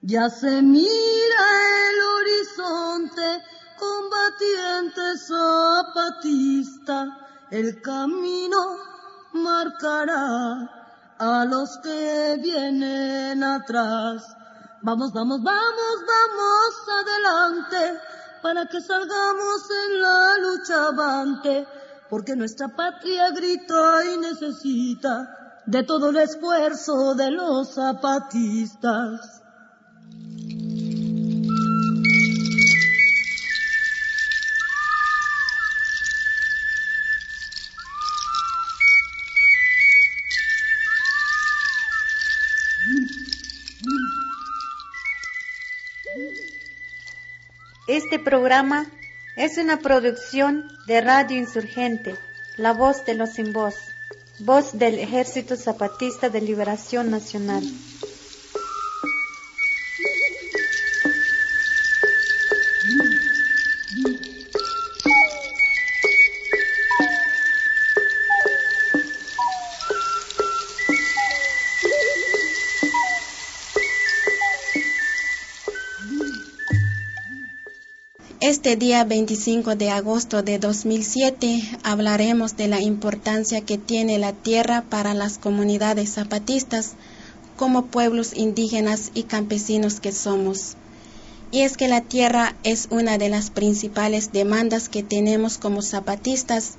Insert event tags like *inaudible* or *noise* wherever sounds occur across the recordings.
Ya se mira el horizonte, combatiente zapatista, el camino marcará a los que vienen atrás. Vamos, vamos, vamos, vamos adelante para que salgamos en la lucha avante, porque nuestra patria grita y necesita de todo el esfuerzo de los zapatistas. Este programa es una producción de Radio Insurgente, La Voz de los Sin Voz, voz del Ejército Zapatista de Liberación Nacional. Este día 25 de agosto de 2007 hablaremos de la importancia que tiene la tierra para las comunidades zapatistas como pueblos indígenas y campesinos que somos. Y es que la tierra es una de las principales demandas que tenemos como zapatistas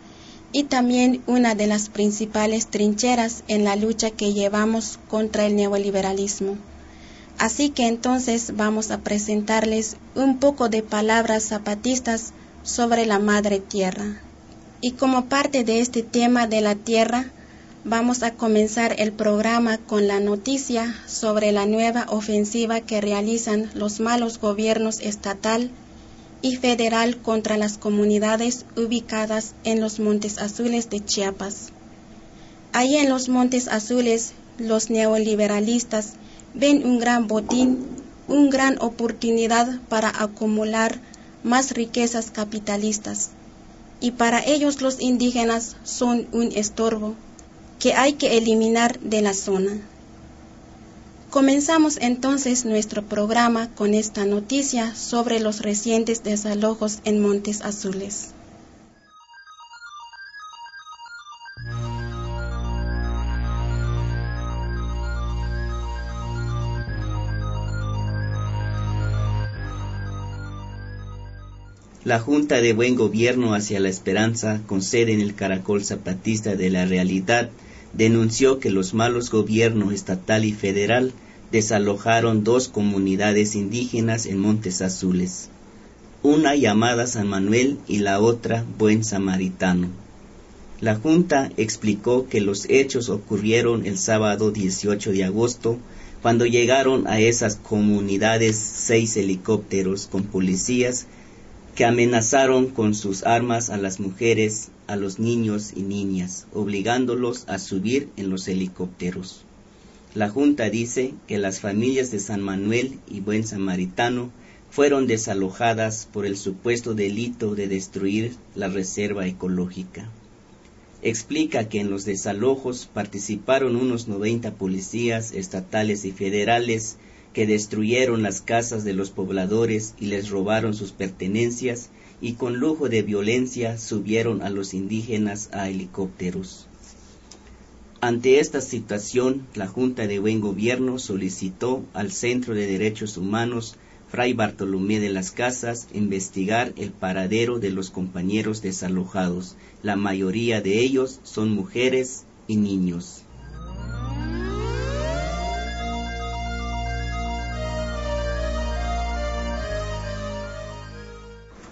y también una de las principales trincheras en la lucha que llevamos contra el neoliberalismo. Así que entonces vamos a presentarles un poco de palabras zapatistas sobre la madre tierra. Y como parte de este tema de la tierra, vamos a comenzar el programa con la noticia sobre la nueva ofensiva que realizan los malos gobiernos estatal y federal contra las comunidades ubicadas en los Montes Azules de Chiapas. Ahí en los Montes Azules, los neoliberalistas ven un gran botín, una gran oportunidad para acumular más riquezas capitalistas. Y para ellos los indígenas son un estorbo que hay que eliminar de la zona. Comenzamos entonces nuestro programa con esta noticia sobre los recientes desalojos en Montes Azules. La Junta de Buen Gobierno hacia la Esperanza, con sede en el Caracol Zapatista de la Realidad, denunció que los malos gobiernos estatal y federal desalojaron dos comunidades indígenas en Montes Azules, una llamada San Manuel y la otra Buen Samaritano. La Junta explicó que los hechos ocurrieron el sábado 18 de agosto, cuando llegaron a esas comunidades seis helicópteros con policías que amenazaron con sus armas a las mujeres, a los niños y niñas, obligándolos a subir en los helicópteros. La Junta dice que las familias de San Manuel y Buen Samaritano fueron desalojadas por el supuesto delito de destruir la reserva ecológica. Explica que en los desalojos participaron unos 90 policías estatales y federales que destruyeron las casas de los pobladores y les robaron sus pertenencias y con lujo de violencia subieron a los indígenas a helicópteros. Ante esta situación, la Junta de Buen Gobierno solicitó al Centro de Derechos Humanos Fray Bartolomé de las Casas investigar el paradero de los compañeros desalojados. La mayoría de ellos son mujeres y niños.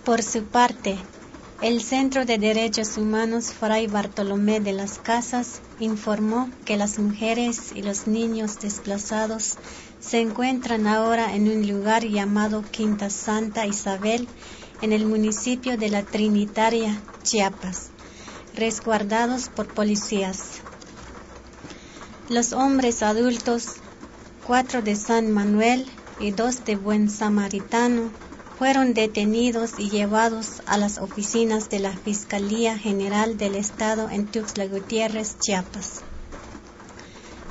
Por su parte, el Centro de Derechos Humanos Fray Bartolomé de las Casas informó que las mujeres y los niños desplazados se encuentran ahora en un lugar llamado Quinta Santa Isabel en el municipio de la Trinitaria, Chiapas, resguardados por policías. Los hombres adultos, cuatro de San Manuel y dos de Buen Samaritano, fueron detenidos y llevados a las oficinas de la Fiscalía General del Estado en Tuxtla Gutiérrez, Chiapas.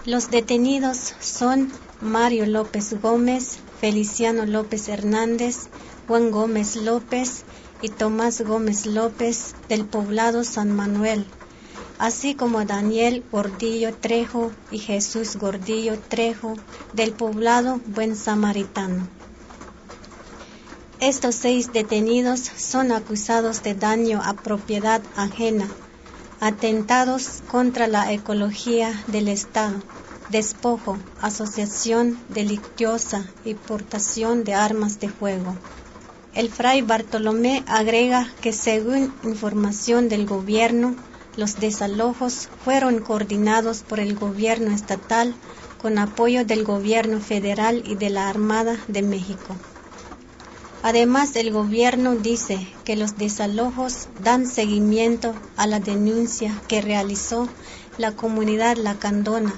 Los detenidos son Mario López Gómez, Feliciano López Hernández, Juan Gómez López y Tomás Gómez López del poblado San Manuel, así como Daniel Gordillo Trejo y Jesús Gordillo Trejo del poblado Buen Samaritano. Estos seis detenidos son acusados de daño a propiedad ajena, atentados contra la ecología del Estado, despojo, asociación delictuosa y portación de armas de fuego. El fray Bartolomé agrega que según información del gobierno, los desalojos fueron coordinados por el gobierno estatal con apoyo del gobierno federal y de la Armada de México. Además, el gobierno dice que los desalojos dan seguimiento a la denuncia que realizó la comunidad lacandona,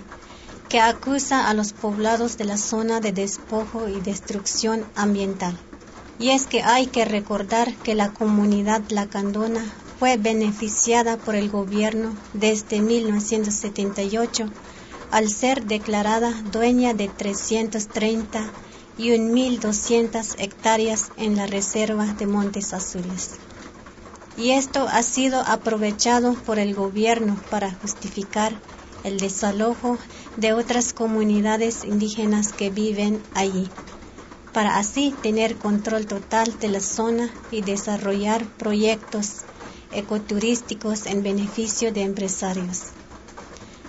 que acusa a los poblados de la zona de despojo y destrucción ambiental. Y es que hay que recordar que la comunidad lacandona fue beneficiada por el gobierno desde 1978 al ser declarada dueña de 330 y 1.200 hectáreas en la reserva de Montes Azules. Y esto ha sido aprovechado por el gobierno para justificar el desalojo de otras comunidades indígenas que viven allí, para así tener control total de la zona y desarrollar proyectos ecoturísticos en beneficio de empresarios.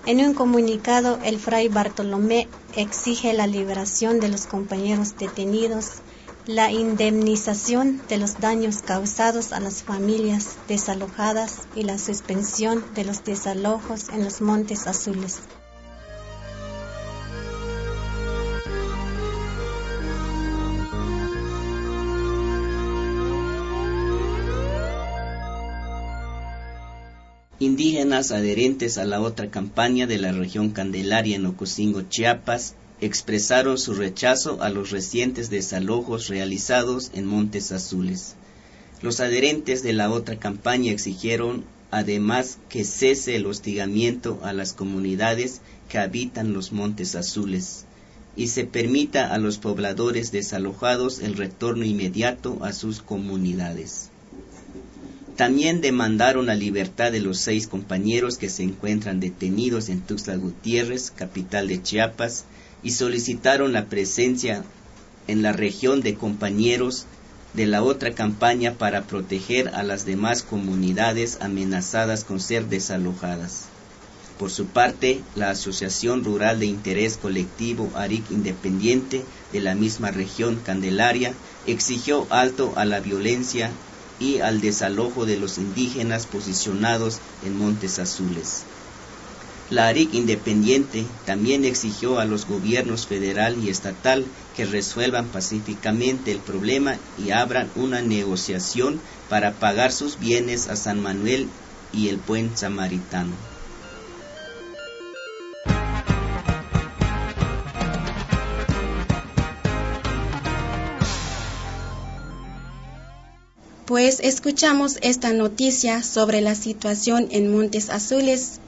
En un comunicado, el fray Bartolomé exige la liberación de los compañeros detenidos, la indemnización de los daños causados a las familias desalojadas y la suspensión de los desalojos en los Montes Azules. Indígenas adherentes a la otra campaña de la región Candelaria en Ocosingo, Chiapas, expresaron su rechazo a los recientes desalojos realizados en Montes Azules. Los adherentes de la otra campaña exigieron además que cese el hostigamiento a las comunidades que habitan los Montes Azules y se permita a los pobladores desalojados el retorno inmediato a sus comunidades. También demandaron la libertad de los seis compañeros que se encuentran detenidos en Tuxtla Gutiérrez, capital de Chiapas, y solicitaron la presencia en la región de compañeros de la otra campaña para proteger a las demás comunidades amenazadas con ser desalojadas. Por su parte, la Asociación Rural de Interés Colectivo ARIC Independiente de la misma región Candelaria exigió alto a la violencia y al desalojo de los indígenas posicionados en Montes Azules. La ARIC independiente también exigió a los gobiernos federal y estatal que resuelvan pacíficamente el problema y abran una negociación para pagar sus bienes a San Manuel y el buen samaritano. Pues escuchamos esta noticia sobre la situación en Montes Azules.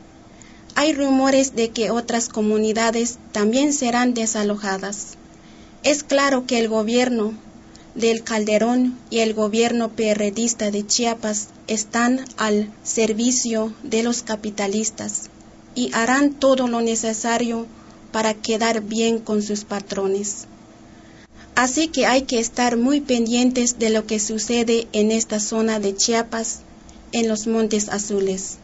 Hay rumores de que otras comunidades también serán desalojadas. Es claro que el gobierno del Calderón y el gobierno perredista de Chiapas están al servicio de los capitalistas y harán todo lo necesario para quedar bien con sus patrones. Así que hay que estar muy pendientes de lo que sucede en esta zona de Chiapas, en los Montes Azules.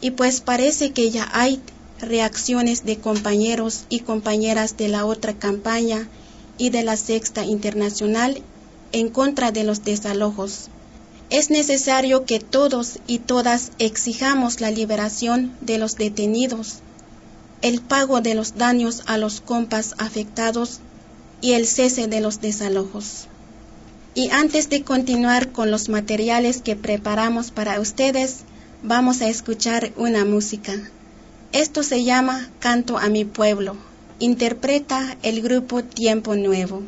Y pues parece que ya hay reacciones de compañeros y compañeras de la otra campaña y de la Sexta Internacional en contra de los desalojos. Es necesario que todos y todas exijamos la liberación de los detenidos, el pago de los daños a los compas afectados y el cese de los desalojos. Y antes de continuar con los materiales que preparamos para ustedes, vamos a escuchar una música. Esto se llama Canto a mi pueblo. Interpreta el grupo Tiempo Nuevo.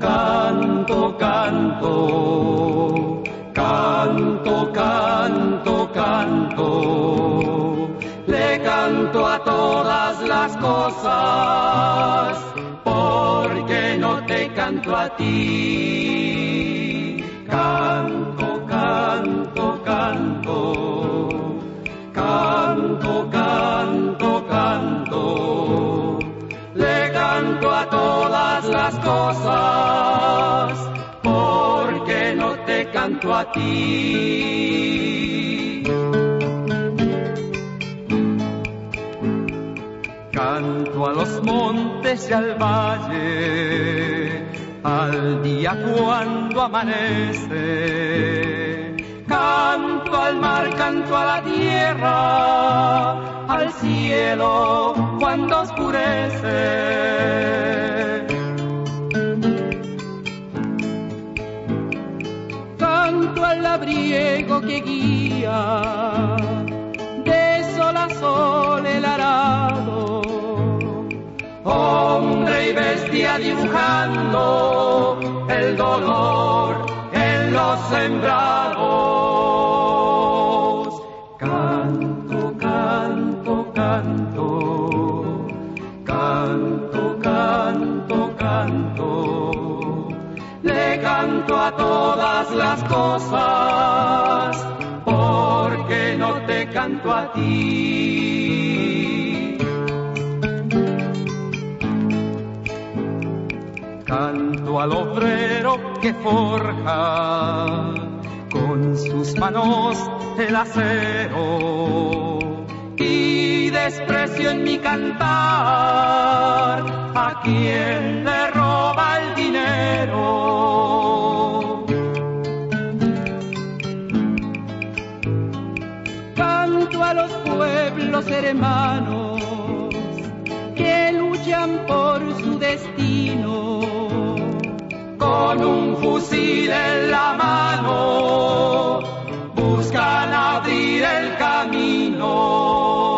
Canto, canto, canto, canto, canto. Le canto a todas las cosas, porque no te canto a ti. Canto, canto, canto, canto, canto. Le canto a todas las cosas, porque no te canto a ti. Canto a los montes y al valle, al día cuando amanece. Canto al mar, canto a la tierra, al cielo cuando oscurece. Canto al labriego que guía de sol a sol el arado. Hombre y bestia dibujando el dolor en los sembrados. Le canto a todas las cosas, porque no te canto a ti. Canto al obrero que forja con sus manos el acero y desprecio en mi cantar a quien le Canto a los pueblos hermanos que luchan por su destino con un fusil en la mano buscan abrir el camino.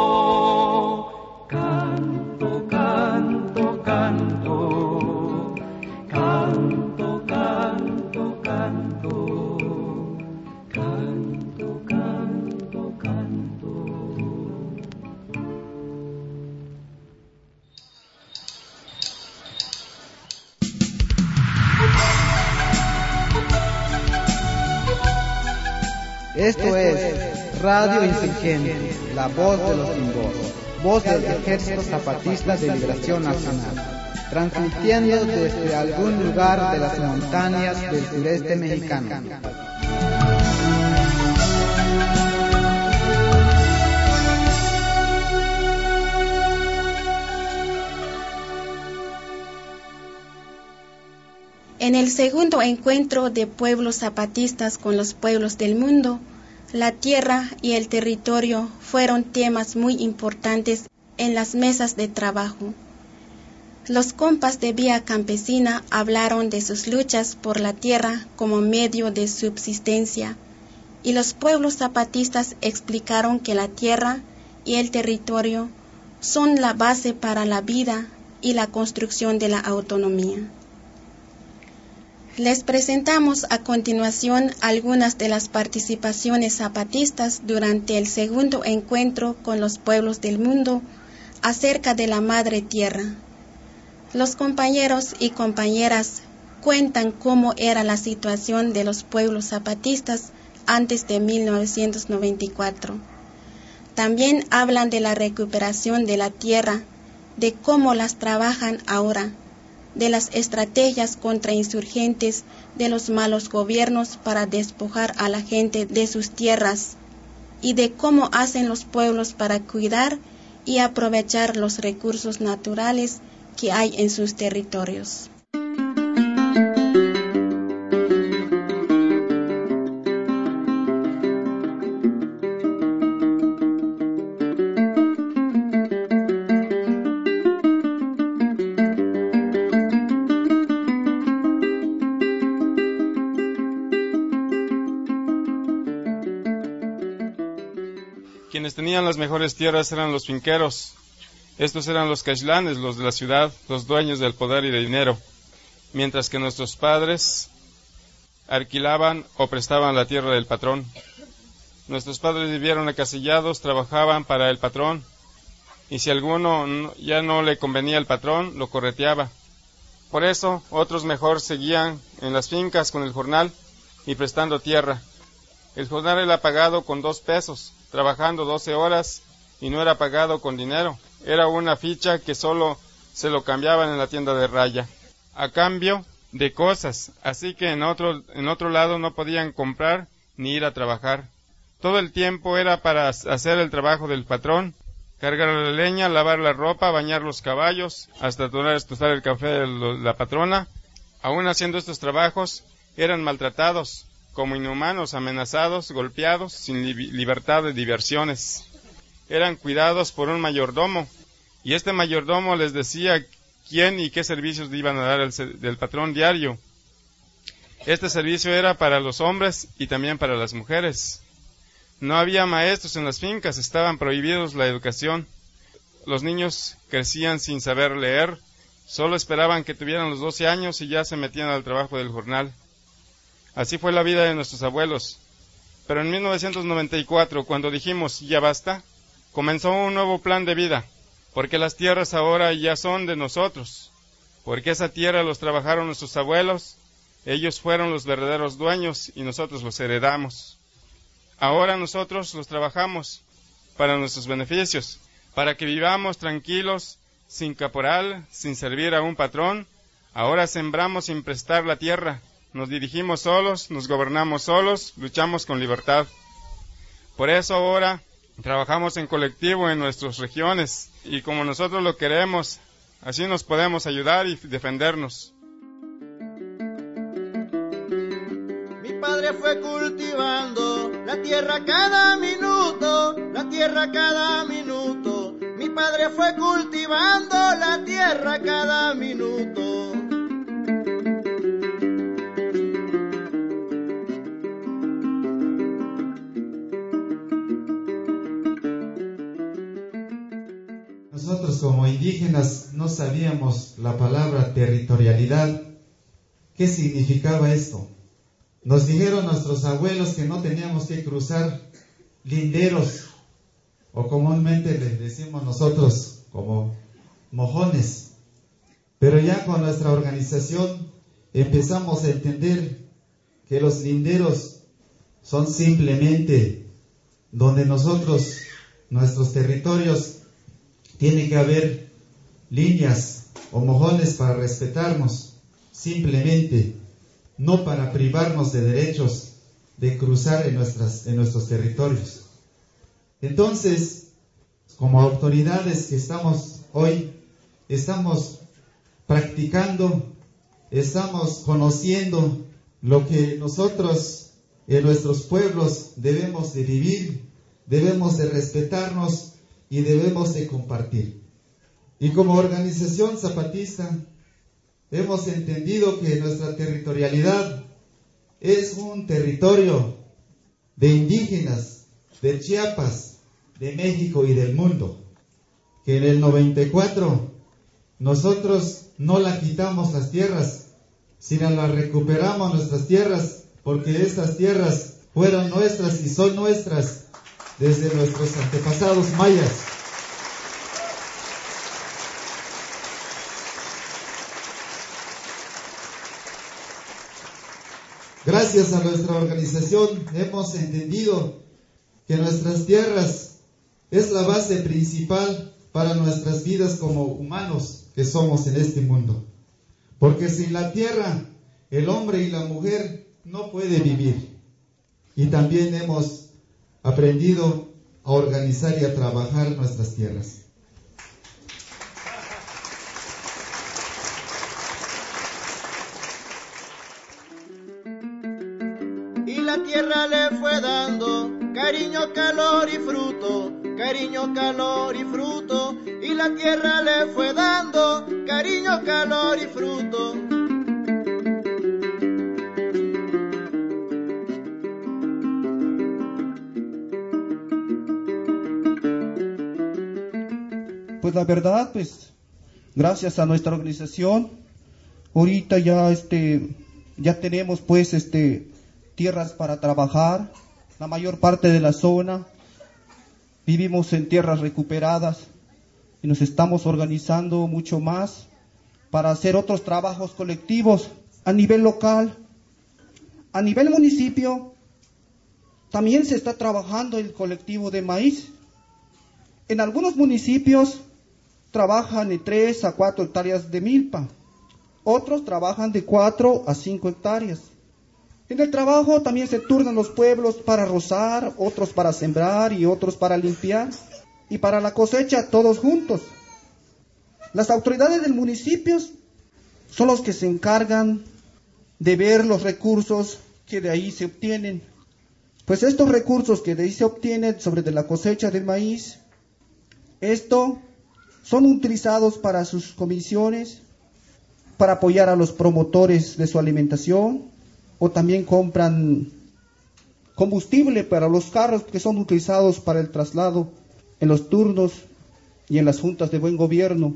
Radio Insurgente, la voz de los sin voz, voz del Ejército Zapatista de Liberación Nacional, transmitiendo desde algún lugar de las montañas del sureste mexicano. En el segundo encuentro de pueblos zapatistas con los pueblos del mundo, la tierra y el territorio fueron temas muy importantes en las mesas de trabajo. Los compas de Vía Campesina hablaron de sus luchas por la tierra como medio de subsistencia y los pueblos zapatistas explicaron que la tierra y el territorio son la base para la vida y la construcción de la autonomía. Les presentamos a continuación algunas de las participaciones zapatistas durante el segundo encuentro con los pueblos del mundo acerca de la madre tierra. Los compañeros y compañeras cuentan cómo era la situación de los pueblos zapatistas antes de 1994. También hablan de la recuperación de la tierra, de cómo las trabajan ahora de las estrategias contrainsurgentes de los malos gobiernos para despojar a la gente de sus tierras y de cómo hacen los pueblos para cuidar y aprovechar los recursos naturales que hay en sus territorios. Las mejores tierras eran los finqueros. Estos eran los caixlanes, los de la ciudad, los dueños del poder y del dinero. mientras que nuestros padres alquilaban o prestaban la tierra del patrón. Nuestros padres vivieron acasillados, trabajaban para el patrón, y si alguno ya no le convenía al patrón, lo correteaba. Por eso, otros mejor seguían en las fincas con el jornal y prestando tierra. El jornal era pagado con dos pesos, trabajando doce horas, y no era pagado con dinero. Era una ficha que solo se lo cambiaban en la tienda de raya. A cambio de cosas, así que en otro, en otro lado no podían comprar ni ir a trabajar. Todo el tiempo era para hacer el trabajo del patrón, cargar la leña, lavar la ropa, bañar los caballos, hasta tostar el café de la patrona. Aún haciendo estos trabajos, eran maltratados, como inhumanos, amenazados, golpeados, sin libertad de diversiones. Eran cuidados por un mayordomo, y este mayordomo les decía quién y qué servicios le iban a dar el, del patrón diario. Este servicio era para los hombres y también para las mujeres. No había maestros en las fincas, estaban prohibidos la educación. Los niños crecían sin saber leer, solo esperaban que tuvieran los 12 años y ya se metían al trabajo del jornal. Así fue la vida de nuestros abuelos. Pero en 1994, cuando dijimos ya basta, comenzó un nuevo plan de vida porque las tierras ahora ya son de nosotros, porque esa tierra los trabajaron nuestros abuelos, ellos fueron los verdaderos dueños y nosotros los heredamos. Ahora nosotros los trabajamos para nuestros beneficios, para que vivamos tranquilos, sin caporal, sin servir a un patrón. Ahora sembramos sin prestar la tierra, nos dirigimos solos, nos gobernamos solos, luchamos con libertad. Por eso ahora trabajamos en colectivo en nuestras regiones y como nosotros lo queremos, así nos podemos ayudar y defendernos. Mi padre fue cultivando la tierra cada minuto, la tierra cada minuto. Mi padre fue cultivando la tierra cada minuto. Indígenas no sabíamos la palabra territorialidad. ¿Qué significaba esto? Nos dijeron nuestros abuelos que no teníamos que cruzar linderos, o comúnmente les decimos nosotros como mojones. Pero ya con nuestra organización empezamos a entender que los linderos son simplemente donde nosotros, nuestros territorios, tiene que haber líneas o mojones para respetarnos, simplemente, no para privarnos de derechos de cruzar en, nuestras, en nuestros territorios. Entonces, como autoridades que estamos hoy, estamos practicando, estamos conociendo lo que nosotros en nuestros pueblos debemos de vivir, debemos de respetarnos y debemos de compartir. Y como organización zapatista hemos entendido que nuestra territorialidad es un territorio de indígenas de Chiapas, de México y del mundo, que en el 94 nosotros no la quitamos las tierras, sino las recuperamos nuestras tierras, porque estas tierras fueron nuestras y son nuestras desde nuestros antepasados mayas. Gracias a nuestra organización hemos entendido que nuestras tierras es la base principal para nuestras vidas como humanos que somos en este mundo. Porque sin la tierra, el hombre y la mujer no puede vivir. Y también hemos aprendido a organizar y a trabajar nuestras tierras. Y la tierra le fue dando cariño, calor y fruto, cariño, calor y fruto. Y la tierra le fue dando cariño, calor y fruto. La verdad, pues gracias a nuestra organización ahorita ya este ya tenemos pues este tierras para trabajar, la mayor parte de la zona vivimos en tierras recuperadas y nos estamos organizando mucho más para hacer otros trabajos colectivos a nivel local. A nivel municipio también se está trabajando el colectivo de maíz. En algunos municipios trabajan de 3 a 4 hectáreas de milpa, otros trabajan de 4 a 5 hectáreas. En el trabajo también se turnan los pueblos para rozar, otros para sembrar y otros para limpiar. Y para la cosecha todos juntos. Las autoridades del municipio son los que se encargan de ver los recursos que de ahí se obtienen. Pues estos recursos que de ahí se obtienen sobre de la cosecha del maíz, esto son utilizados para sus comisiones, para apoyar a los promotores de su alimentación, o también compran combustible para los carros que son utilizados para el traslado en los turnos y en las juntas de buen gobierno.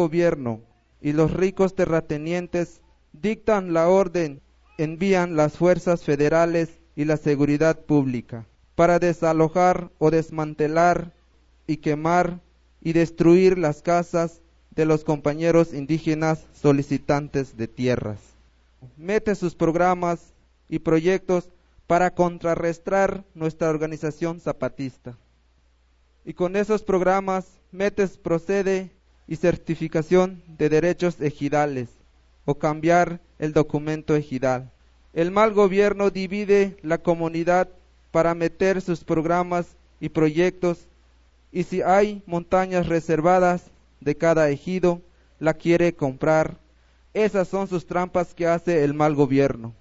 Gobierno y los ricos terratenientes dictan la orden, envían las fuerzas federales y la seguridad pública para desalojar o desmantelar y quemar y destruir las casas de los compañeros indígenas solicitantes de tierras. Mete sus programas y proyectos para contrarrestar nuestra organización zapatista. Y con esos programas, Metes procede y certificación de derechos ejidales o cambiar el documento ejidal. El mal gobierno divide la comunidad para meter sus programas y proyectos y si hay montañas reservadas de cada ejido, la quiere comprar. Esas son sus trampas que hace el mal gobierno.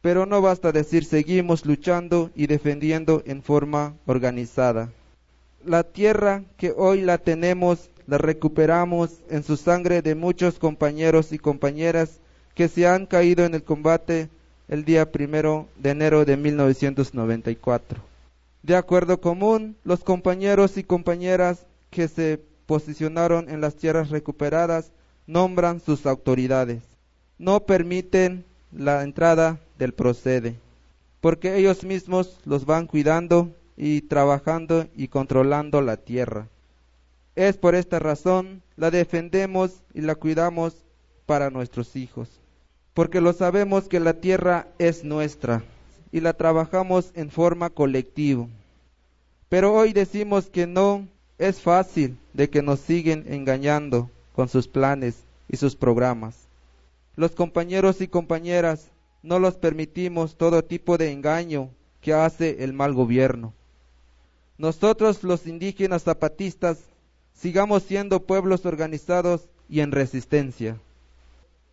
Pero no basta decir seguimos luchando y defendiendo en forma organizada. La tierra que hoy la tenemos la recuperamos en su sangre de muchos compañeros y compañeras que se han caído en el combate el día primero de enero de 1994. De acuerdo común, los compañeros y compañeras que se posicionaron en las tierras recuperadas nombran sus autoridades. No permiten la entrada del procede, porque ellos mismos los van cuidando y trabajando y controlando la tierra. Es por esta razón la defendemos y la cuidamos para nuestros hijos, porque lo sabemos que la tierra es nuestra y la trabajamos en forma colectiva. Pero hoy decimos que no es fácil de que nos siguen engañando con sus planes y sus programas. Los compañeros y compañeras no los permitimos todo tipo de engaño que hace el mal gobierno. Nosotros los indígenas zapatistas sigamos siendo pueblos organizados y en resistencia.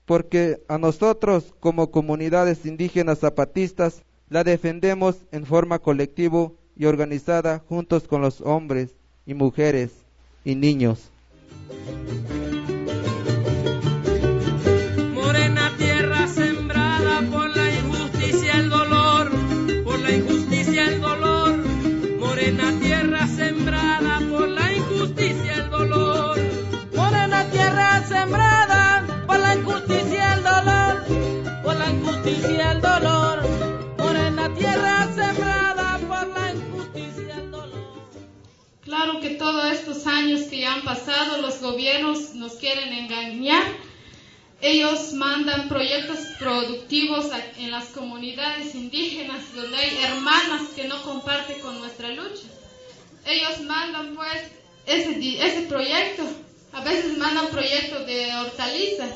Porque a nosotros como comunidades indígenas zapatistas la defendemos en forma colectiva y organizada juntos con los hombres y mujeres y niños. Todos estos años que ya han pasado, los gobiernos nos quieren engañar. Ellos mandan proyectos productivos en las comunidades indígenas donde hay hermanas que no comparten con nuestra lucha. Ellos mandan pues ese, ese proyecto. A veces mandan proyectos de hortalizas.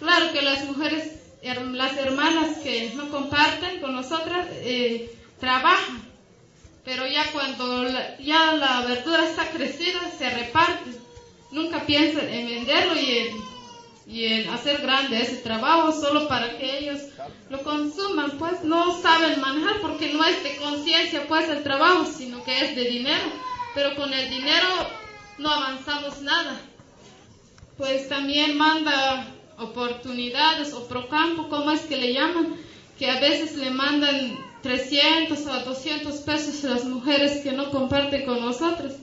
Claro que las mujeres, las hermanas que no comparten con nosotras, eh, trabajan. Pero ya cuando la, ya la verdura está crecida, se reparte. Nunca piensan en venderlo y en y en hacer grande ese trabajo solo para que ellos lo consuman, pues no saben manejar porque no es de conciencia pues el trabajo, sino que es de dinero, pero con el dinero no avanzamos nada. Pues también manda oportunidades o procampo, como es que le llaman, que a veces le mandan 300 a 200 pesos las mujeres que no comparten con nosotros.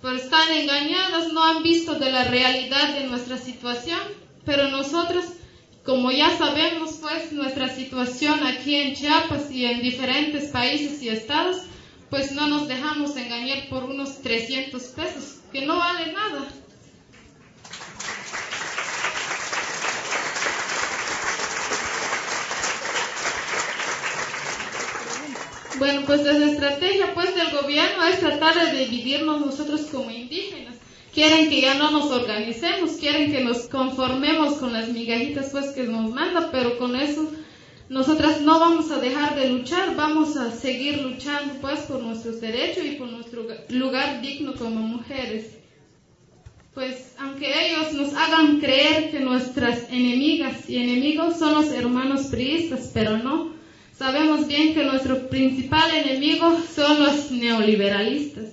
Pero están engañadas, no han visto de la realidad de nuestra situación pero nosotros, como ya sabemos, pues nuestra situación aquí en Chiapas y en diferentes países y estados, pues no nos dejamos engañar por unos 300 pesos, que no vale nada. Bueno, pues la estrategia pues del gobierno es tratar de dividirnos nosotros como indígenas quieren que ya no nos organicemos, quieren que nos conformemos con las migajitas pues que nos manda, pero con eso nosotras no vamos a dejar de luchar, vamos a seguir luchando pues por nuestros derechos y por nuestro lugar digno como mujeres. Pues aunque ellos nos hagan creer que nuestras enemigas y enemigos son los hermanos priistas, pero no. Sabemos bien que nuestro principal enemigo son los neoliberalistas.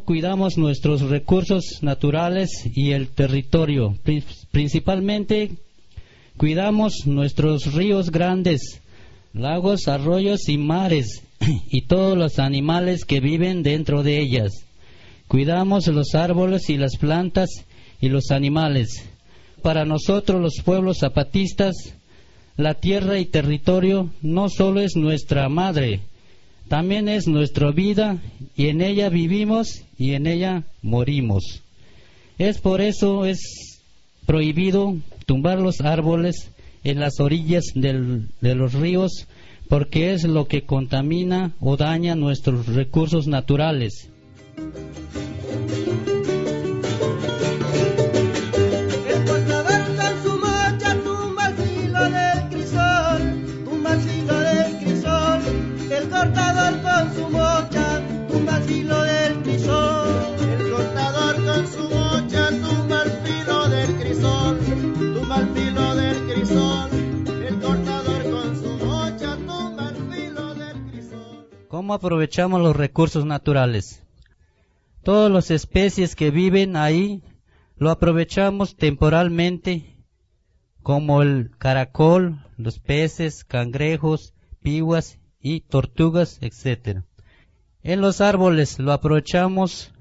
¿Cómo cuidamos nuestros recursos naturales y el territorio? Principalmente Cuidamos nuestros ríos grandes, lagos, arroyos y mares *clears throat* y todos los animales que viven dentro de ellas. Cuidamos los árboles y las plantas y los animales. Para nosotros los pueblos zapatistas, la tierra y territorio no solo es nuestra madre, también es nuestra vida y en ella vivimos y en ella morimos. Es por eso es prohibido tumbar los árboles en las orillas de los ríos porque es lo que contamina o daña nuestros recursos naturales. ¿Cómo aprovechamos los recursos naturales? Todas las especies que viven ahí lo aprovechamos temporalmente, como el caracol, los peces, cangrejos, piguas y tortugas, etc. En los árboles lo aprovechamos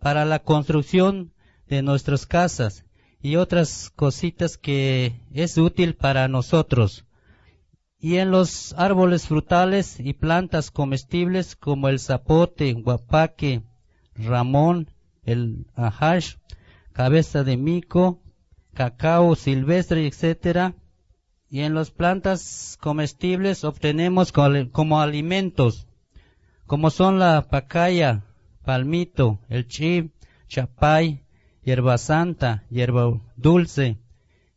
para la construcción de nuestras casas y otras cositas que es útil para nosotros y en los árboles frutales y plantas comestibles como el zapote, guapaque, ramón, el ajash, cabeza de mico, cacao silvestre, etc. Y en las plantas comestibles obtenemos como alimentos, como son la pacaya, palmito, el chip, chapay, hierba santa, hierba dulce,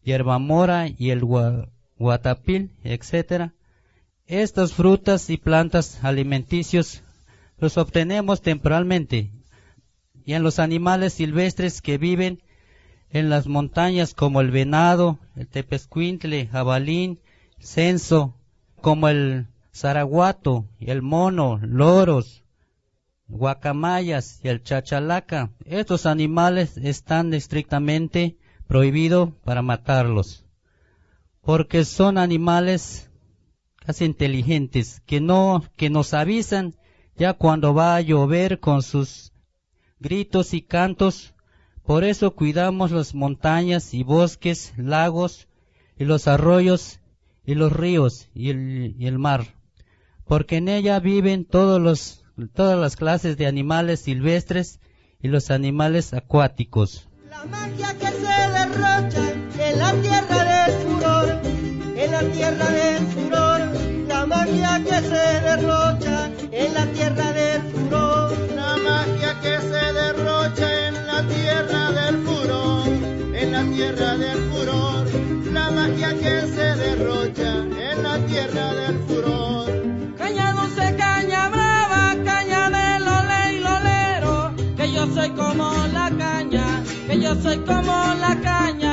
hierba mora y el guatapil, etc. Estas frutas y plantas alimenticios los obtenemos temporalmente y en los animales silvestres que viven en las montañas como el venado, el tepescuintle, jabalín, censo, como el zaraguato, el mono, loros, guacamayas y el chachalaca. Estos animales están estrictamente prohibidos para matarlos porque son animales casi inteligentes que no que nos avisan ya cuando va a llover con sus gritos y cantos. Por eso cuidamos las montañas y bosques lagos y los arroyos y los ríos y el, el mar porque en ella viven todos los todas las clases de animales silvestres y los animales acuáticos. La magia que se derrocha en la tierra en la tierra del furor, la magia que se derrocha, en la tierra del furor, la magia que se derrocha en la tierra del furor, en la tierra del furor, la magia que se derrocha, en la tierra del furor. Caña dulce, caña brava, caña de lole y lolero, que yo soy como la caña, que yo soy como la caña.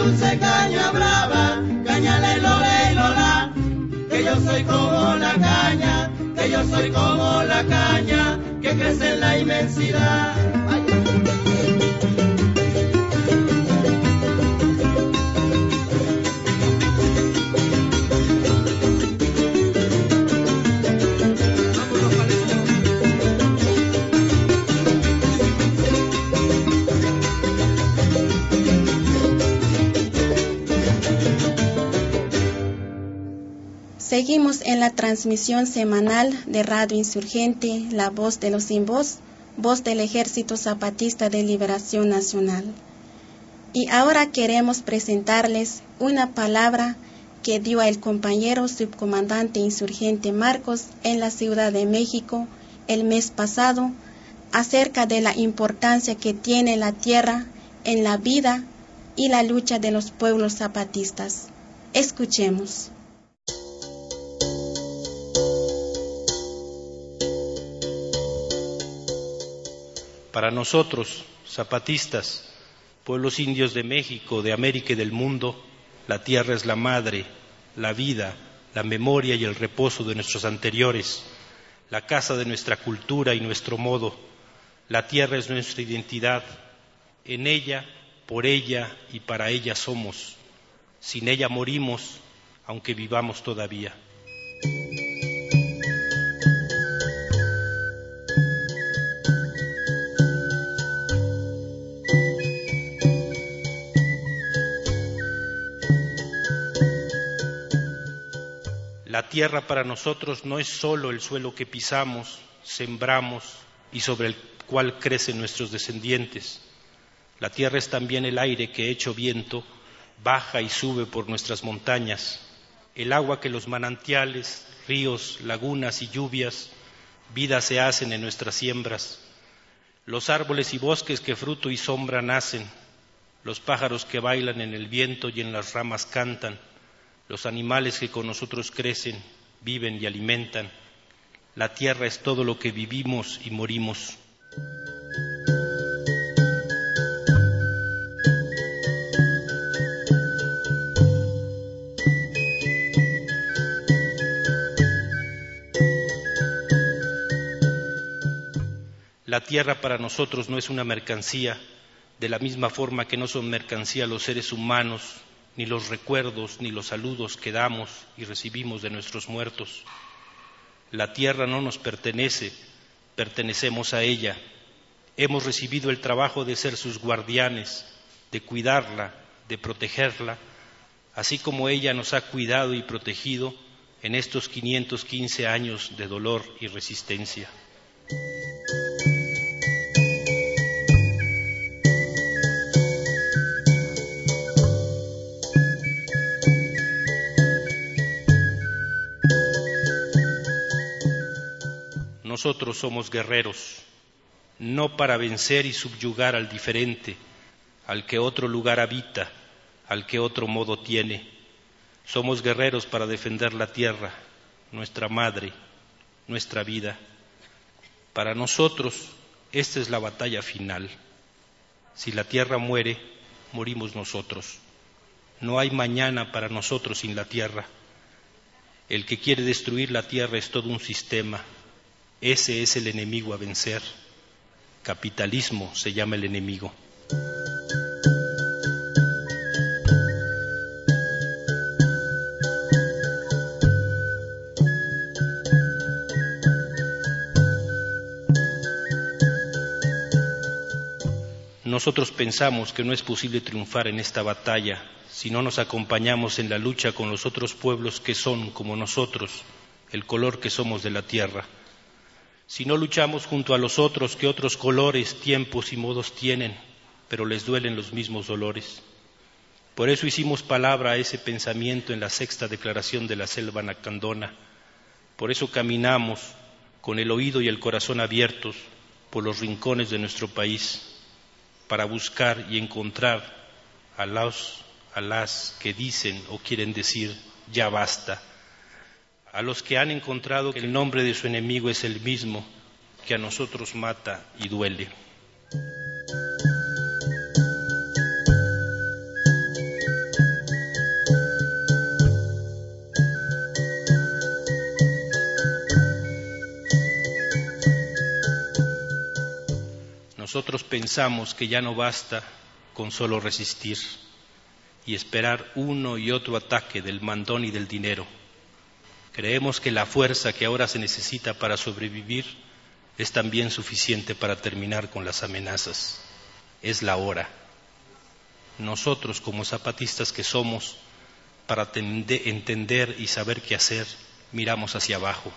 Dulce, caña brava, caña lole y lola, que yo soy como la caña, que yo soy como la caña, que crece en la inmensidad. Seguimos en la transmisión semanal de Radio Insurgente, La Voz de los Sin Voz, voz del Ejército Zapatista de Liberación Nacional. Y ahora queremos presentarles una palabra que dio el compañero subcomandante insurgente Marcos en la Ciudad de México el mes pasado acerca de la importancia que tiene la tierra en la vida y la lucha de los pueblos zapatistas. Escuchemos. Para nosotros, zapatistas, pueblos indios de México, de América y del mundo, la tierra es la madre, la vida, la memoria y el reposo de nuestros anteriores, la casa de nuestra cultura y nuestro modo. La tierra es nuestra identidad. En ella, por ella y para ella somos. Sin ella morimos, aunque vivamos todavía. Tierra para nosotros no es solo el suelo que pisamos, sembramos y sobre el cual crecen nuestros descendientes. La tierra es también el aire que, hecho viento, baja y sube por nuestras montañas, el agua que los manantiales, ríos, lagunas y lluvias, vida se hacen en nuestras siembras, los árboles y bosques que fruto y sombra nacen, los pájaros que bailan en el viento y en las ramas cantan, los animales que con nosotros crecen, viven y alimentan. La tierra es todo lo que vivimos y morimos. La tierra para nosotros no es una mercancía, de la misma forma que no son mercancía los seres humanos, ni los recuerdos, ni los saludos que damos y recibimos de nuestros muertos. La tierra no nos pertenece, pertenecemos a ella. Hemos recibido el trabajo de ser sus guardianes, de cuidarla, de protegerla, así como ella nos ha cuidado y protegido en estos 515 años de dolor y resistencia. Nosotros somos guerreros, no para vencer y subyugar al diferente, al que otro lugar habita, al que otro modo tiene. Somos guerreros para defender la tierra, nuestra madre, nuestra vida. Para nosotros, esta es la batalla final. Si la tierra muere, morimos nosotros. No hay mañana para nosotros sin la tierra. El que quiere destruir la tierra es todo un sistema, ese es el enemigo a vencer. Capitalismo se llama el enemigo. Nosotros pensamos que no es posible triunfar en esta batalla si no nos acompañamos en la lucha con los otros pueblos que son, como nosotros, el color que somos de la tierra si no luchamos junto a los otros que otros colores, tiempos y modos tienen, pero les duelen los mismos dolores. Por eso hicimos palabra a ese pensamiento en la sexta declaración de la selva nacandona. Por eso caminamos con el oído y el corazón abiertos por los rincones de nuestro país para buscar y encontrar a los a las que dicen o quieren decir ya basta, a los que han encontrado que el nombre de su enemigo es el mismo que a nosotros mata y duele. Nosotros pensamos que ya no basta con solo resistir y esperar uno y otro ataque del mandón y del dinero. Creemos que la fuerza que ahora se necesita para sobrevivir es también suficiente para terminar con las amenazas. Es la hora. Nosotros, como zapatistas que somos, para entender y saber qué hacer, miramos hacia abajo,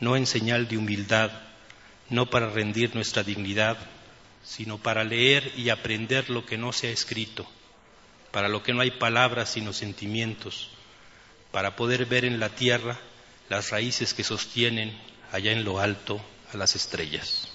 no en señal de humildad, no para rendir nuestra dignidad, sino para leer y aprender lo que no se ha escrito, para lo que no hay palabras sino sentimientos, para poder ver en la tierra las raíces que sostienen allá en lo alto a las estrellas.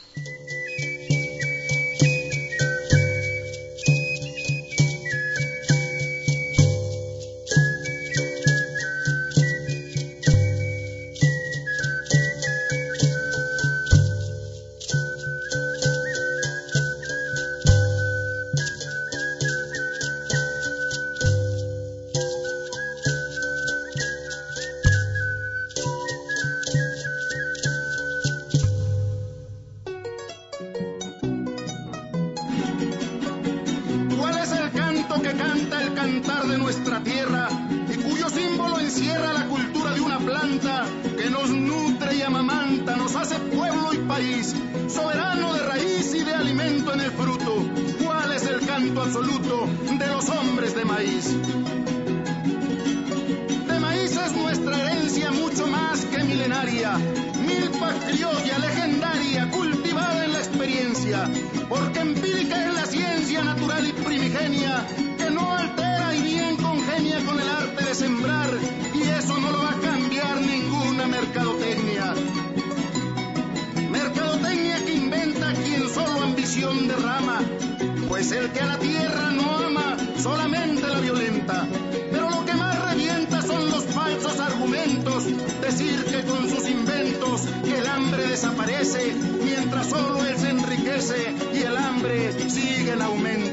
que a la tierra no ama, solamente la violenta. Pero lo que más revienta son los falsos argumentos, decir que con sus inventos el hambre desaparece, mientras solo él se enriquece y el hambre sigue en aumento.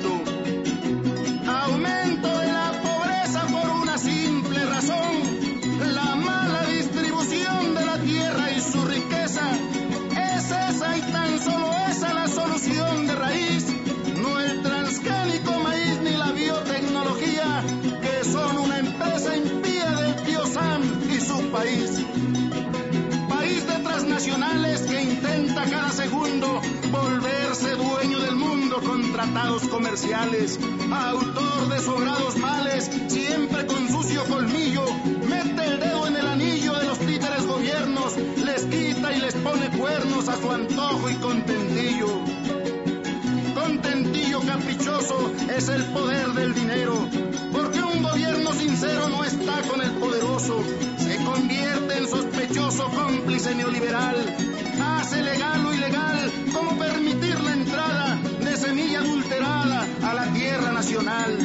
Comerciales, autor de sobrados males, siempre con sucio colmillo, mete el dedo en el anillo de los títeres gobiernos, les quita y les pone cuernos a su antojo y contentillo. Contentillo caprichoso es el poder del dinero, porque un gobierno sincero no está con el poderoso, se convierte en sospechoso cómplice neoliberal, hace legal lo ilegal, como permitir la entrada semilla adulterada a la tierra nacional.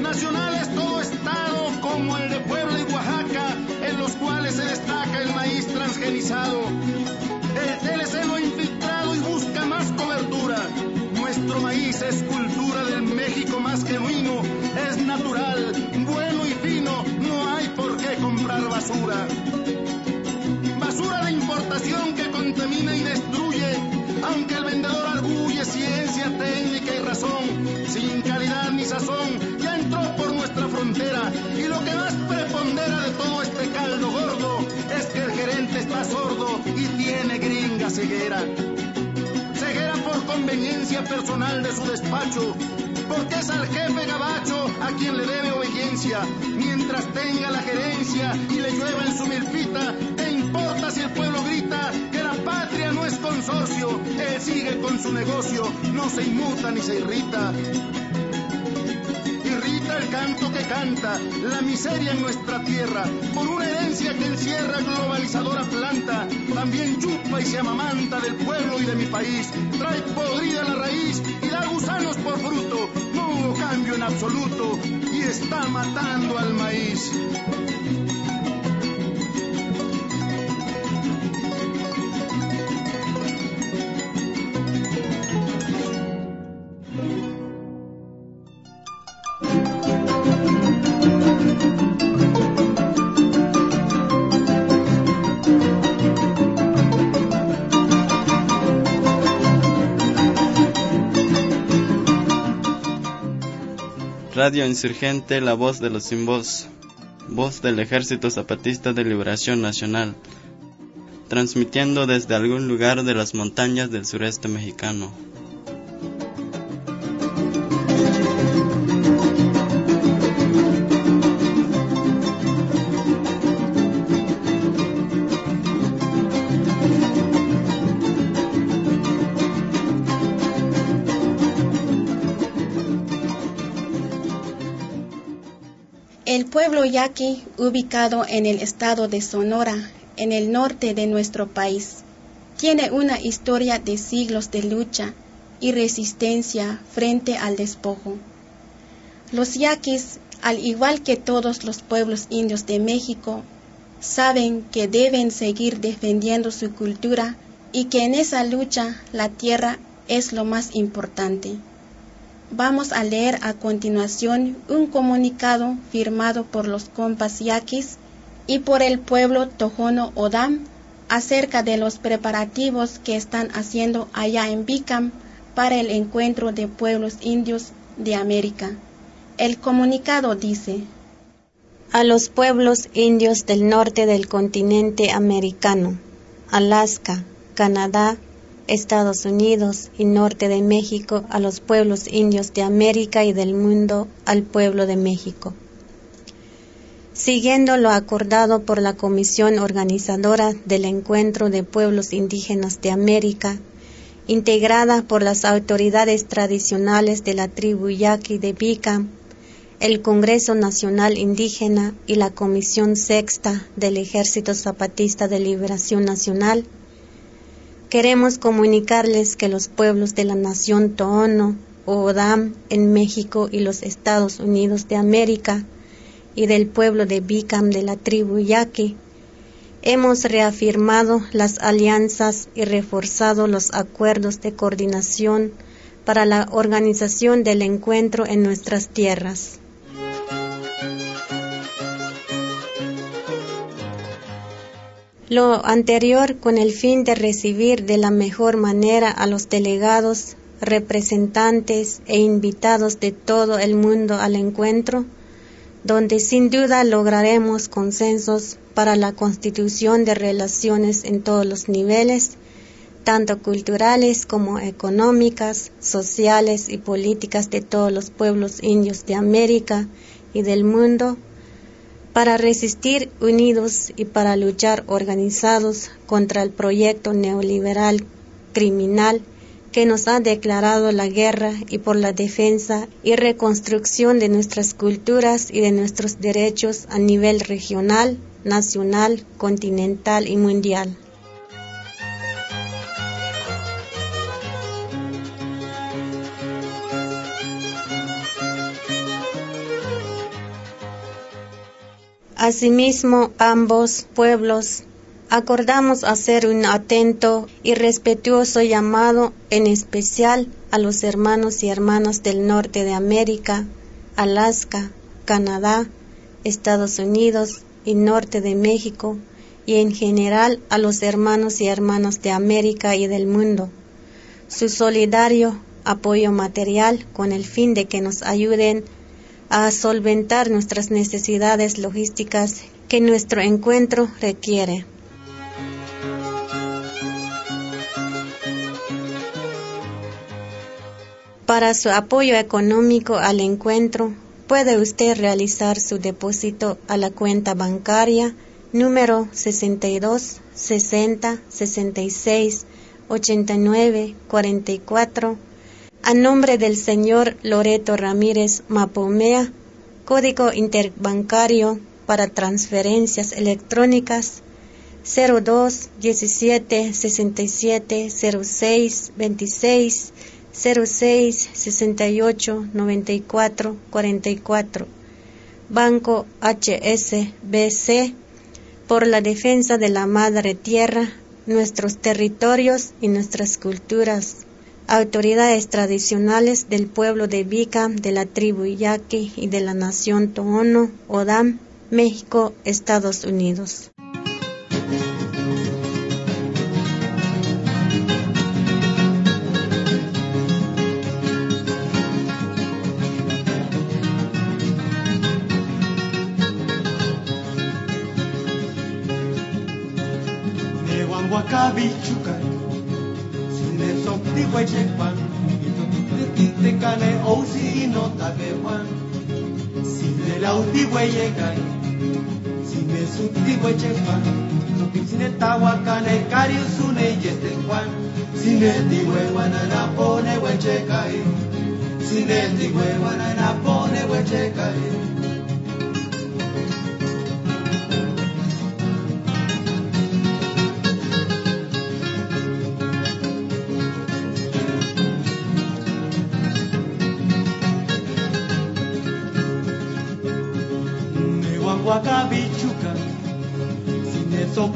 Nacional es todo estado como el de Puebla y Oaxaca, en los cuales se destaca el maíz transgenizado. El TLC lo ha infiltrado y busca más cobertura. Nuestro maíz es cultura del México más genuino, es natural, personal de su despacho, porque es al jefe gabacho a quien le debe obediencia. Mientras tenga la gerencia y le llueva en su milpita, ¿qué importa si el pueblo grita que la patria no es consorcio? Él sigue con su negocio, no se inmuta ni se irrita la miseria en nuestra tierra, por una herencia que encierra globalizadora planta, también chupa y se amamanta del pueblo y de mi país, trae podrida la raíz y da gusanos por fruto, no hubo cambio en absoluto y está matando al maíz. Radio Insurgente, la voz de los sin voz, voz del Ejército Zapatista de Liberación Nacional, transmitiendo desde algún lugar de las montañas del sureste mexicano. Pueblo yaqui, ubicado en el estado de Sonora, en el norte de nuestro país, tiene una historia de siglos de lucha y resistencia frente al despojo. Los yaquis, al igual que todos los pueblos indios de México, saben que deben seguir defendiendo su cultura y que en esa lucha la tierra es lo más importante. Vamos a leer a continuación un comunicado firmado por los compas yaquis y por el pueblo Tojono Odam acerca de los preparativos que están haciendo allá en Bicam para el encuentro de pueblos indios de América. El comunicado dice, a los pueblos indios del norte del continente americano, Alaska, Canadá, Estados Unidos y norte de México a los pueblos indios de América y del mundo al pueblo de México. Siguiendo lo acordado por la Comisión Organizadora del Encuentro de Pueblos Indígenas de América, integrada por las autoridades tradicionales de la tribu Yaqui de Bicam, el Congreso Nacional Indígena y la Comisión Sexta del Ejército Zapatista de Liberación Nacional, Queremos comunicarles que los pueblos de la nación Toono o Odam en México y los Estados Unidos de América y del pueblo de Bicam de la tribu Yaqui hemos reafirmado las alianzas y reforzado los acuerdos de coordinación para la organización del encuentro en nuestras tierras. Lo anterior con el fin de recibir de la mejor manera a los delegados, representantes e invitados de todo el mundo al encuentro, donde sin duda lograremos consensos para la constitución de relaciones en todos los niveles, tanto culturales como económicas, sociales y políticas de todos los pueblos indios de América y del mundo, para resistir unidos y para luchar organizados contra el proyecto neoliberal criminal que nos ha declarado la guerra y por la defensa y reconstrucción de nuestras culturas y de nuestros derechos a nivel regional, nacional, continental y mundial. Asimismo, ambos pueblos acordamos hacer un atento y respetuoso llamado en especial a los hermanos y hermanas del norte de América, Alaska, Canadá, Estados Unidos y norte de México, y en general a los hermanos y hermanas de América y del mundo. Su solidario apoyo material con el fin de que nos ayuden a solventar nuestras necesidades logísticas que nuestro encuentro requiere. Para su apoyo económico al encuentro, puede usted realizar su depósito a la cuenta bancaria número 62 60 66 89 44 a nombre del señor Loreto Ramírez Mapomea, Código Interbancario para Transferencias Electrónicas 02 17 67 06 26 06 68 94 44. Banco HSBC por la defensa de la madre tierra, nuestros territorios y nuestras culturas. Autoridades tradicionales del pueblo de Vica, de la tribu Yaqui y de la nación Toono, Odam, México, Estados Unidos. Osi ino takewan Sine lauti weyekai Sine sukti wechekpan Soki sine tawa kane kari usune yetekwan Sine tiwe wanana pone wechekai Sine tiwe wanana pone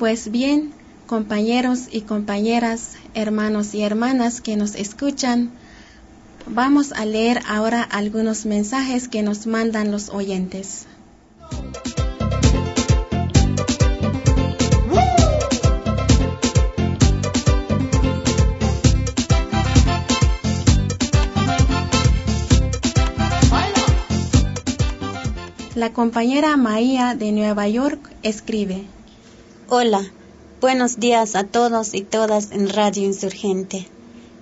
pues bien, compañeros y compañeras, hermanos y hermanas que nos escuchan, vamos a leer ahora algunos mensajes que nos mandan los oyentes. La compañera Maía de Nueva York escribe, Hola, buenos días a todos y todas en Radio Insurgente.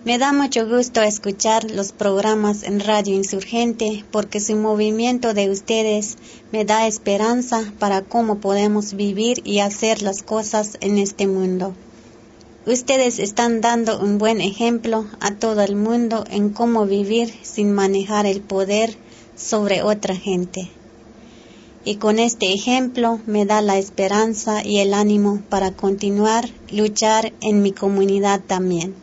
Me da mucho gusto escuchar los programas en Radio Insurgente porque su movimiento de ustedes me da esperanza para cómo podemos vivir y hacer las cosas en este mundo. Ustedes están dando un buen ejemplo a todo el mundo en cómo vivir sin manejar el poder sobre otra gente y con este ejemplo me da la esperanza y el ánimo para continuar luchar en mi comunidad también.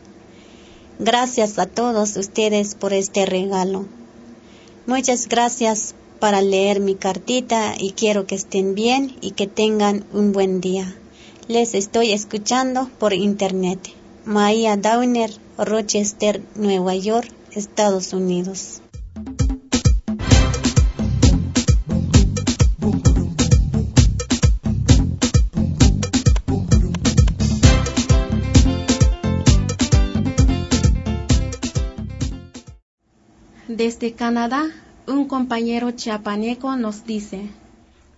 Gracias a todos ustedes por este regalo. Muchas gracias para leer mi cartita y quiero que estén bien y que tengan un buen día. Les estoy escuchando por internet. Maya Downer, Rochester, Nueva York, Estados Unidos. Desde Canadá, un compañero chiapaneco nos dice.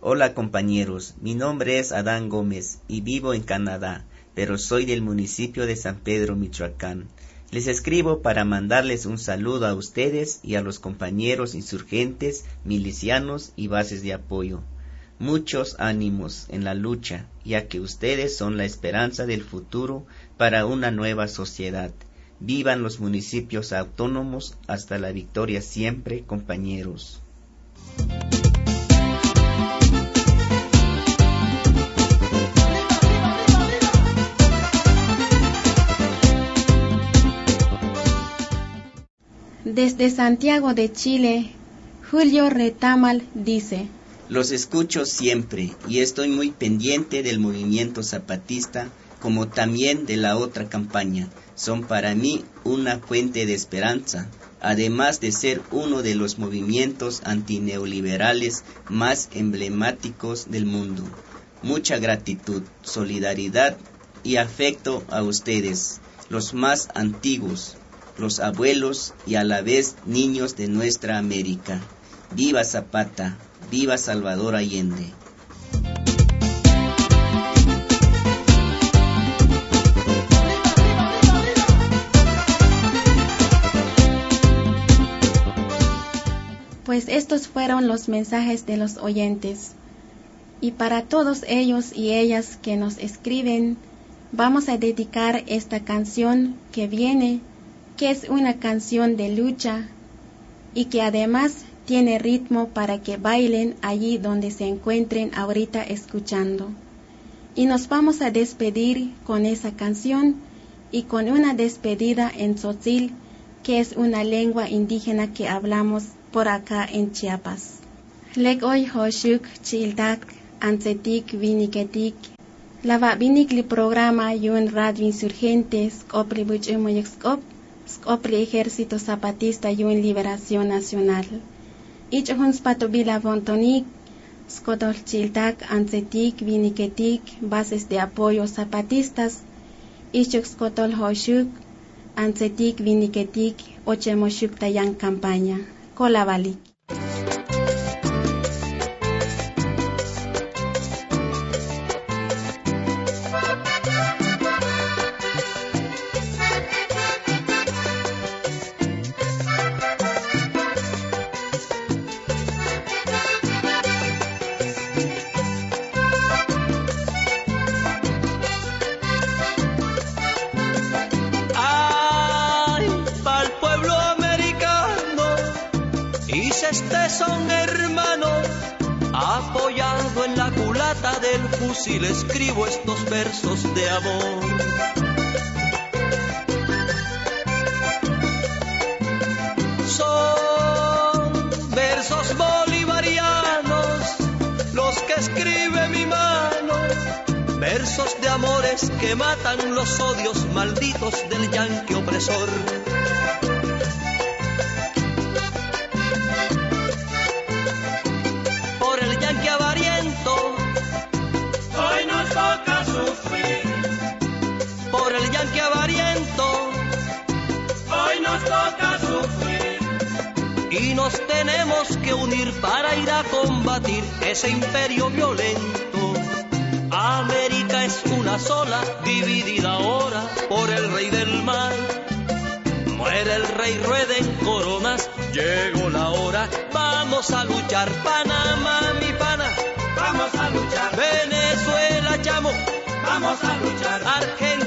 Hola compañeros, mi nombre es Adán Gómez y vivo en Canadá, pero soy del municipio de San Pedro, Michoacán. Les escribo para mandarles un saludo a ustedes y a los compañeros insurgentes, milicianos y bases de apoyo. Muchos ánimos en la lucha, ya que ustedes son la esperanza del futuro para una nueva sociedad. Vivan los municipios autónomos hasta la victoria siempre, compañeros. Desde Santiago de Chile, Julio Retamal dice, Los escucho siempre y estoy muy pendiente del movimiento zapatista como también de la otra campaña. Son para mí una fuente de esperanza, además de ser uno de los movimientos antineoliberales más emblemáticos del mundo. Mucha gratitud, solidaridad y afecto a ustedes, los más antiguos, los abuelos y a la vez niños de nuestra América. Viva Zapata, viva Salvador Allende. Pues estos fueron los mensajes de los oyentes. Y para todos ellos y ellas que nos escriben, vamos a dedicar esta canción que viene, que es una canción de lucha y que además tiene ritmo para que bailen allí donde se encuentren ahorita escuchando. Y nos vamos a despedir con esa canción y con una despedida en tzotzil, que es una lengua indígena que hablamos por acá en Chiapas. Leg hoy hoshuk childak ancetik viniketik lava vinikli programa yun radio insurgente skopri buchimoyek skop skopri ejército zapatista yun liberación nacional. Ich huns patubila vontonik Skotol Chiltak, Ancetic, Viniketik, bases de apoyo zapatistas, Ichuk Skotol Hoshuk, Ancetic, Viniketik, Ochemoshuk Tayan campaña. Colavalik. Que unir para ir a combatir ese imperio violento. América es una sola, dividida ahora por el rey del mar. Muere el rey, rueden coronas, llegó la hora, vamos a luchar. Panamá, mi pana, vamos a luchar. Venezuela, chamo, vamos a luchar. Argentina,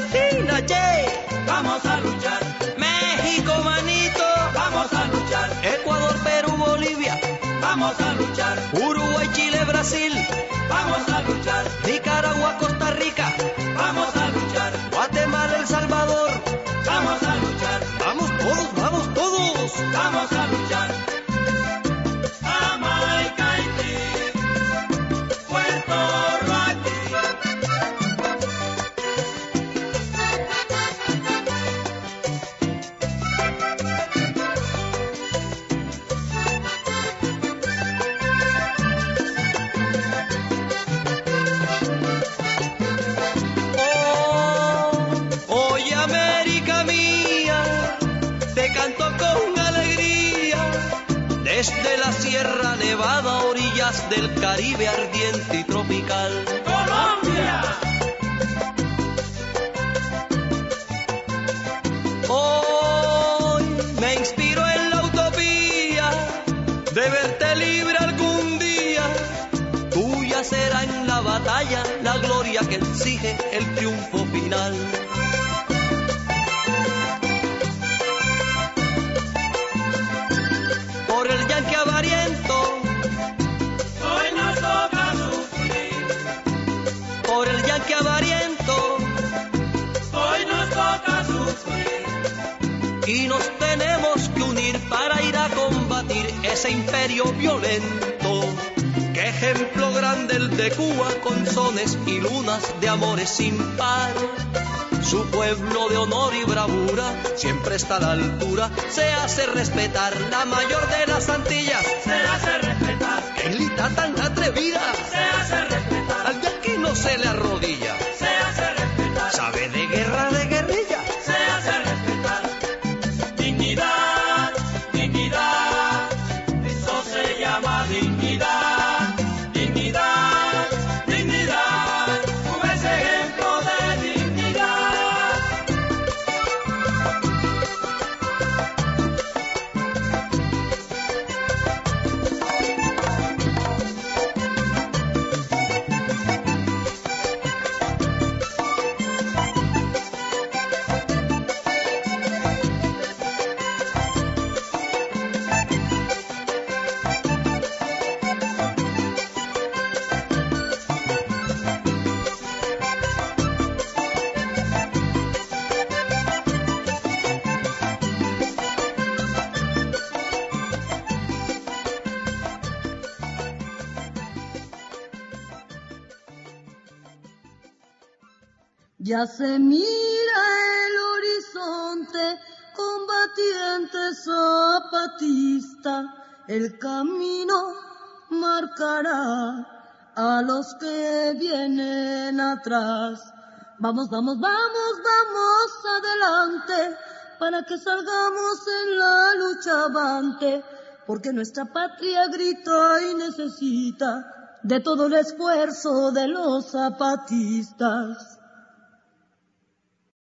vamos a luchar. Uruguay, Chile, Brasil, vamos a luchar. Nicaragua, Costa Rica, vamos a luchar. Guatemala, El Salvador, vamos a luchar. Vamos todos, vamos todos, vamos a luchar. Caribe ardiente y tropical. Colombia. Hoy me inspiro en la utopía de verte libre algún día. Tuya será en la batalla la gloria que exige el triunfo final. Ese imperio violento que ejemplo grande el de Cuba con sones y lunas de amores sin par. Su pueblo de honor y bravura siempre está a la altura, se hace respetar la mayor de las Antillas. Se hace respetar. Elita tan atrevida, Se hace respetar. al de aquí no se le arrodilla. Se hace respetar. Sabe de guerra, de Ya se mira el horizonte, combatiente zapatista, el camino marcará a los que vienen atrás. Vamos, vamos, vamos, vamos adelante, para que salgamos en la lucha avante, porque nuestra patria grita y necesita de todo el esfuerzo de los zapatistas.